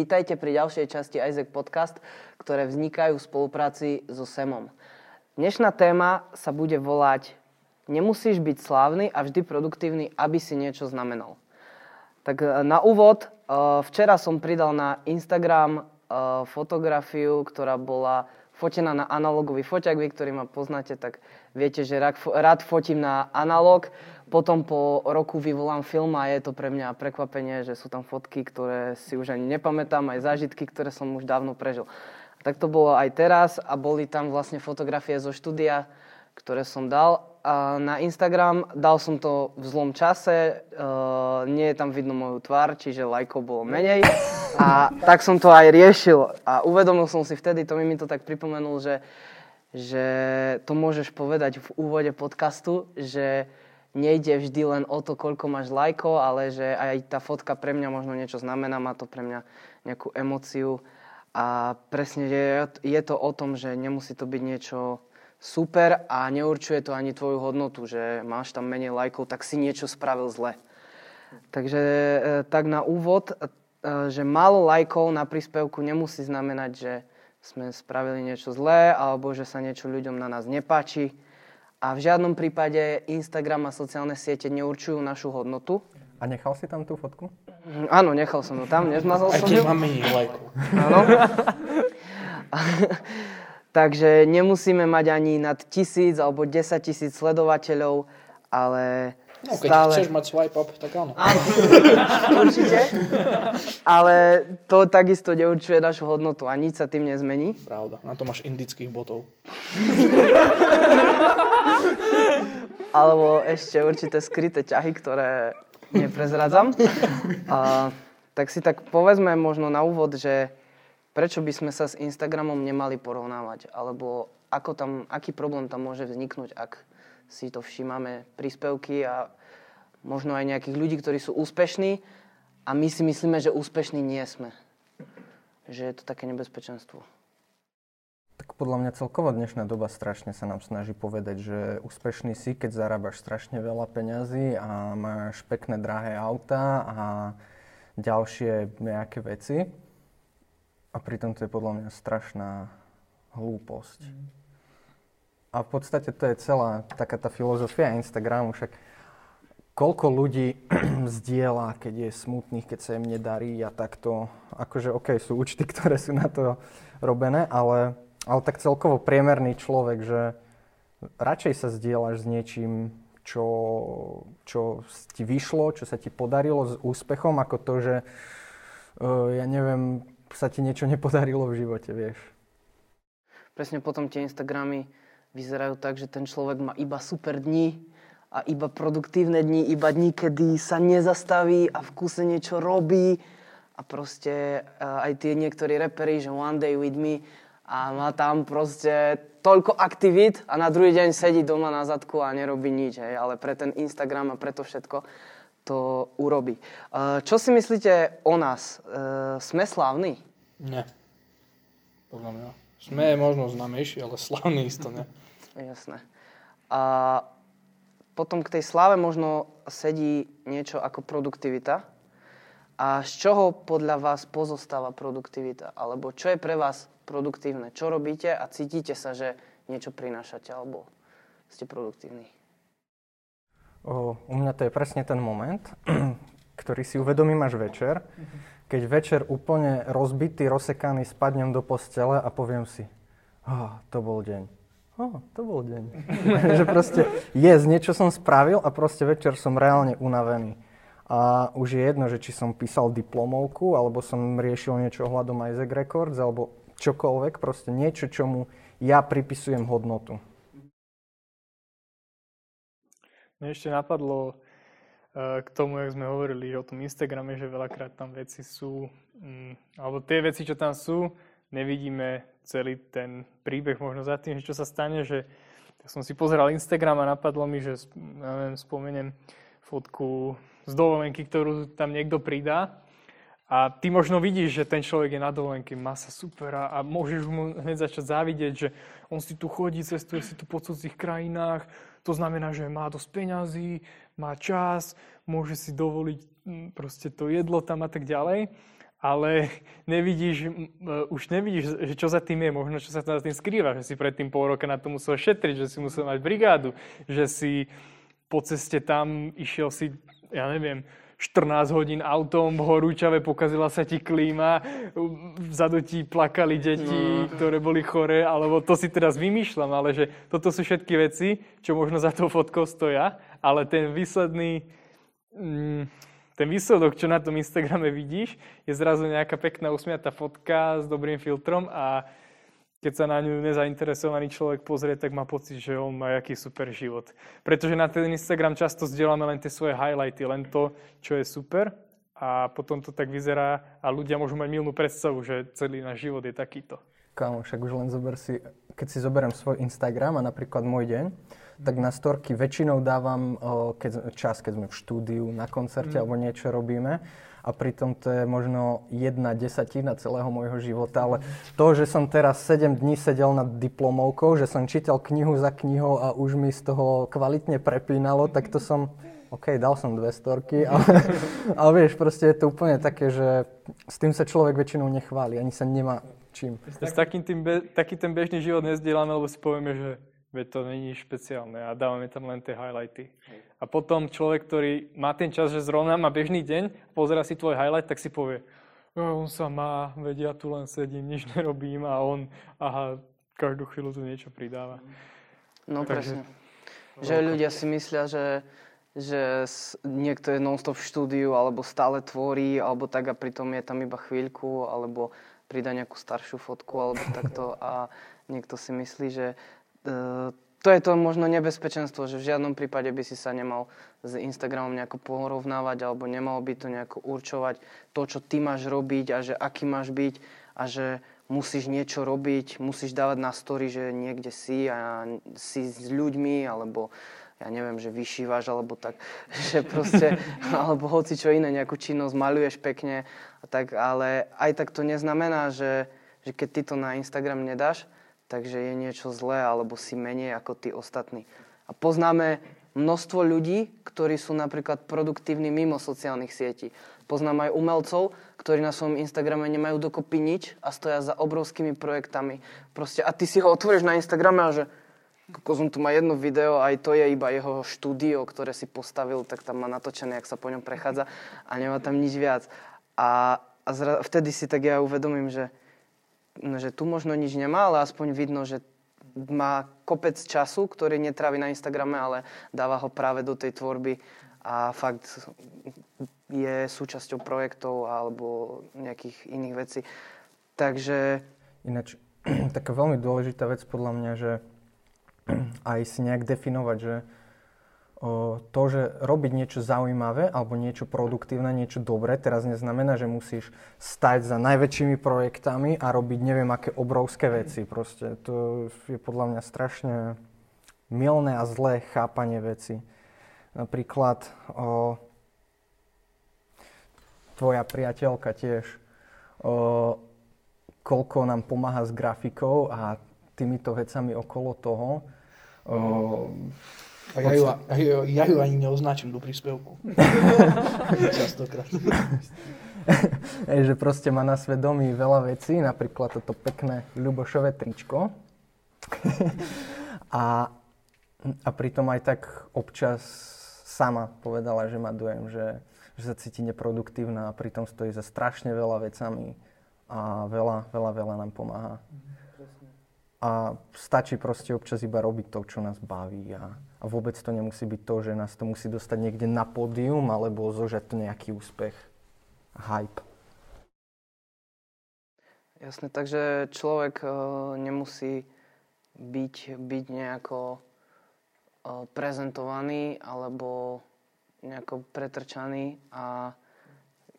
Vítajte pri ďalšej časti Isaac Podcast, ktoré vznikajú v spolupráci so SEMom. Dnešná téma sa bude volať Nemusíš byť slávny a vždy produktívny, aby si niečo znamenal. Tak e, na úvod, e, včera som pridal na Instagram e, fotografiu, ktorá bola fotená na analogový foťak. Vy, ktorí ma poznáte, tak viete, že rád fotím na analog. Potom po roku vyvolám film a je to pre mňa prekvapenie, že sú tam fotky, ktoré si už ani nepamätám, aj zážitky, ktoré som už dávno prežil. Tak to bolo aj teraz a boli tam vlastne fotografie zo štúdia, ktoré som dal a na Instagram. Dal som to v zlom čase, uh, nie je tam vidno moju tvár, čiže lajkov bolo menej. A tak som to aj riešil a uvedomil som si vtedy, to mi, mi to tak pripomenul, že, že to môžeš povedať v úvode podcastu, že nejde vždy len o to, koľko máš lajkov, ale že aj tá fotka pre mňa možno niečo znamená, má to pre mňa nejakú emociu. A presne je, to o tom, že nemusí to byť niečo super a neurčuje to ani tvoju hodnotu, že máš tam menej lajkov, tak si niečo spravil zle. Takže e, tak na úvod, e, že málo lajkov na príspevku nemusí znamenať, že sme spravili niečo zlé alebo že sa niečo ľuďom na nás nepáči a v žiadnom prípade Instagram a sociálne siete neurčujú našu hodnotu. A nechal si tam tú fotku? Mm, áno, nechal som ju tam, nezmazal som ju. Aj menej lajkov. Áno. Takže nemusíme mať ani nad tisíc alebo 10 tisíc sledovateľov, ale No, keď stále... chceš mať swipe up, tak áno. Áno, určite. Ale to takisto neurčuje našu hodnotu a nič sa tým nezmení. Pravda, na to máš indických botov. Alebo ešte určité skryté ťahy, ktoré neprezradzam. A, tak si tak povedzme možno na úvod, že prečo by sme sa s Instagramom nemali porovnávať, alebo ako tam, aký problém tam môže vzniknúť, ak si to všímame príspevky a možno aj nejakých ľudí, ktorí sú úspešní a my si myslíme, že úspešní nie sme. Že je to také nebezpečenstvo. Podľa mňa celkovo dnešná doba strašne sa nám snaží povedať, že úspešný si, keď zarábaš strašne veľa peňazí a máš pekné drahé auta a ďalšie nejaké veci. A pritom to je podľa mňa strašná hlúposť. Mm. A v podstate to je celá taká tá filozofia Instagramu, však koľko ľudí zdieľa, keď je smutných, keď sa im nedarí a takto. Akože OK, sú účty, ktoré sú na to robené, ale, ale tak celkovo priemerný človek, že radšej sa zdieľaš s niečím, čo, čo ti vyšlo, čo sa ti podarilo s úspechom, ako to, že uh, ja neviem, sa ti niečo nepodarilo v živote, vieš. Presne potom tie Instagramy vyzerajú tak, že ten človek má iba super dni a iba produktívne dni, iba dni, kedy sa nezastaví a v kuse niečo robí a proste aj tie niektorí repery, že one day with me a má tam proste toľko aktivít a na druhý deň sedí doma na zadku a nerobí nič, hej, ale pre ten Instagram a pre to všetko to urobí. Čo si myslíte o nás? Sme slávni? Nie. Podľa mňa. Sme možno známejší, ale slavný isto ne. Jasné. A potom k tej sláve možno sedí niečo ako produktivita. A z čoho podľa vás pozostáva produktivita? Alebo čo je pre vás produktívne? Čo robíte a cítite sa, že niečo prinášate alebo ste produktívni? O, u mňa to je presne ten moment, ktorý si uvedomím až večer, keď večer úplne rozbitý, rozsekaný spadnem do postele a poviem si, oh, to bol deň oh, to bol deň. že proste, yes, niečo som spravil a proste večer som reálne unavený. A už je jedno, že či som písal diplomovku, alebo som riešil niečo ohľadom Isaac Records, alebo čokoľvek, proste niečo, čomu ja pripisujem hodnotu. Mne ešte napadlo uh, k tomu, jak sme hovorili o tom Instagrame, že veľakrát tam veci sú, um, alebo tie veci, čo tam sú, nevidíme celý ten príbeh možno za tým, čo sa stane, že ja som si pozeral Instagram a napadlo mi, že neviem, spomeniem fotku z dovolenky, ktorú tam niekto pridá a ty možno vidíš, že ten človek je na dovolenke, má sa super a, a môžeš mu hneď začať závidieť, že on si tu chodí, cestuje si tu po cudzích krajinách, to znamená, že má dosť peňazí, má čas, môže si dovoliť proste to jedlo tam a tak ďalej. ale nevidíš, už nevidíš, že čo za tým je, možno čo sa za tým skrýva, že si predtým pol roka na to musel šetriť, že si musel mať brigádu, že si po ceste tam išiel si, ja neviem, 14 hodín autom horúčave, pokazila sa ti klíma, vzadu ti plakali deti, no. ktoré boli chore, alebo to si teraz vymýšľam, ale že toto sú všetky veci, čo možno za tou fotkou stoja, ale ten výsledný, mm, ten výsledok, čo na tom Instagrame vidíš, je zrazu nejaká pekná usmiatá fotka s dobrým filtrom a keď sa na ňu nezainteresovaný človek pozrie, tak má pocit, že on má jaký super život. Pretože na ten Instagram často zdieľame len tie svoje highlighty, len to, čo je super a potom to tak vyzerá a ľudia môžu mať milnú predstavu, že celý náš život je takýto. Kámo, však už len zober si, keď si zoberiem svoj Instagram a napríklad môj deň, tak na storky väčšinou dávam keď, čas, keď sme v štúdiu, na koncerte mm. alebo niečo robíme a pritom to je možno jedna desatina celého môjho života, ale to, že som teraz 7 dní sedel nad diplomovkou, že som čítal knihu za knihou a už mi z toho kvalitne prepínalo, tak to som, OK, dal som dve storky, ale, ale vieš, proste je to úplne také, že s tým sa človek väčšinou nechváli, ani sa nemá čím. S takým tým be, taký ten bežný život nezdielame, lebo si povieme, že veď to není špeciálne a dávame tam len tie highlighty. A potom človek, ktorý má ten čas, že zrovna má bežný deň, pozera si tvoj highlight, tak si povie, on sa má, veď ja tu len sedím, nič nerobím a on, aha, každú chvíľu tu niečo pridáva. No Takže, presne. Že ľudia si myslia, že, že niekto je non-stop v štúdiu, alebo stále tvorí, alebo tak a pritom je tam iba chvíľku, alebo pridá nejakú staršiu fotku, alebo takto a niekto si myslí, že E, to je to možno nebezpečenstvo, že v žiadnom prípade by si sa nemal s Instagramom nejako porovnávať alebo nemal by to nejako určovať to, čo ty máš robiť a že aký máš byť a že musíš niečo robiť, musíš dávať na story, že niekde si a si s ľuďmi alebo ja neviem, že vyšívaš alebo tak, že proste, alebo hoci čo iné, nejakú činnosť maluješ pekne, tak, ale aj tak to neznamená, že, že keď ty to na Instagram nedáš, takže je niečo zlé alebo si menej ako tí ostatní. A poznáme množstvo ľudí, ktorí sú napríklad produktívni mimo sociálnych sietí. Poznám aj umelcov, ktorí na svojom Instagrame nemajú dokopy nič a stoja za obrovskými projektami. Proste, a ty si ho otvoríš na Instagrame a že Kozum tu má jedno video, aj to je iba jeho štúdio, ktoré si postavil, tak tam má natočené, jak sa po ňom prechádza a nemá tam nič viac. A, a zra, vtedy si tak ja uvedomím, že No, že tu možno nič nemá, ale aspoň vidno, že má kopec času, ktorý netrávi na Instagrame, ale dáva ho práve do tej tvorby a fakt je súčasťou projektov alebo nejakých iných vecí. Takže... Ináč, taká veľmi dôležitá vec podľa mňa, že aj si nejak definovať, že to, že robiť niečo zaujímavé alebo niečo produktívne, niečo dobré, teraz neznamená, že musíš stať za najväčšími projektami a robiť neviem aké obrovské veci. Proste to je podľa mňa strašne milné a zlé chápanie veci. Napríklad o, tvoja priateľka tiež, o, koľko nám pomáha s grafikou a týmito vecami okolo toho. O, a ja ju, ja, ja ju ani neoznačím do príspevku. Častokrát. Že proste má na svedomí veľa vecí, napríklad toto pekné Ľubošové tričko. a, a pritom aj tak občas sama povedala, že má dojem, že, že sa cíti neproduktívna a pritom stojí za strašne veľa vecami a veľa, veľa, veľa nám pomáha. A stačí proste občas iba robiť to, čo nás baví a, a vôbec to nemusí byť to, že nás to musí dostať niekde na pódium alebo zožať to nejaký úspech. Hype. Jasné, takže človek uh, nemusí byť, byť nejako uh, prezentovaný alebo nejako pretrčaný a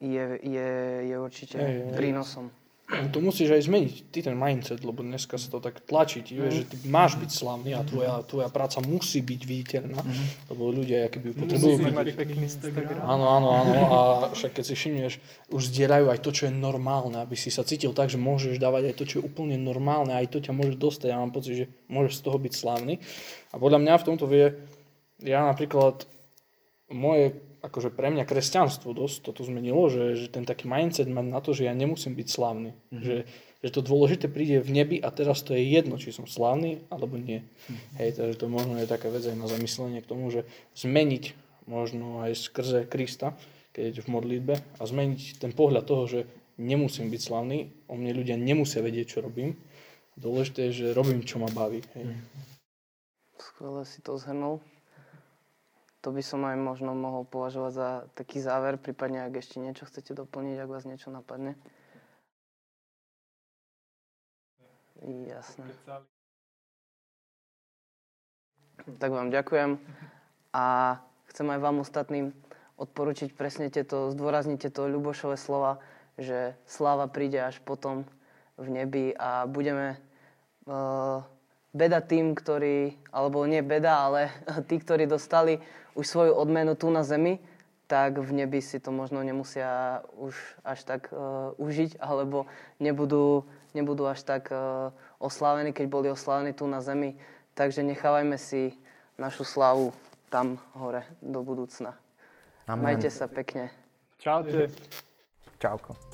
je, je, je určite hey, prínosom. To musíš aj zmeniť, ty ten mindset, lebo dneska sa to tak tlačí, ti vieš, že ty máš byť slavný a tvoja, tvoja práca musí byť viditeľná, mm-hmm. lebo ľudia keby potrebujú byť... mať pekný Instagram. Áno, áno, áno, a však keď si všimneš, už zdieľajú aj to, čo je normálne, aby si sa cítil tak, že môžeš dávať aj to, čo je úplne normálne, aj to ťa môže dostať, ja mám pocit, že môžeš z toho byť slavný. A podľa mňa v tomto vie, ja napríklad, moje akože pre mňa kresťanstvo dosť toto zmenilo, že, že ten taký mindset mať na to, že ja nemusím byť slavný. Mm-hmm. Že, že to dôležité príde v nebi a teraz to je jedno, či som slavný alebo nie. Mm-hmm. Hej, takže to možno je taká vec aj na zamyslenie k tomu, že zmeniť možno aj skrze Krista, keď je v modlitbe a zmeniť ten pohľad toho, že nemusím byť slavný, o mne ľudia nemusia vedieť, čo robím. Dôležité je, že robím, čo ma baví. Hej. Skvelé si to zhrnul. To by som aj možno mohol považovať za taký záver, prípadne ak ešte niečo chcete doplniť, ak vás niečo napadne. Jasné. Tak vám ďakujem a chcem aj vám ostatným odporučiť presne tieto, zdôraznite to Ľubošové slova, že sláva príde až potom v nebi a budeme uh, beda tým, ktorí, alebo nie beda, ale tí, ktorí dostali už svoju odmenu tu na zemi, tak v nebi si to možno nemusia už až tak uh, užiť, alebo nebudú, nebudú až tak uh, oslávení, keď boli oslávení tu na zemi. Takže nechávajme si našu slavu tam hore do budúcna. Amen. Majte sa pekne. Čaute. Čauko.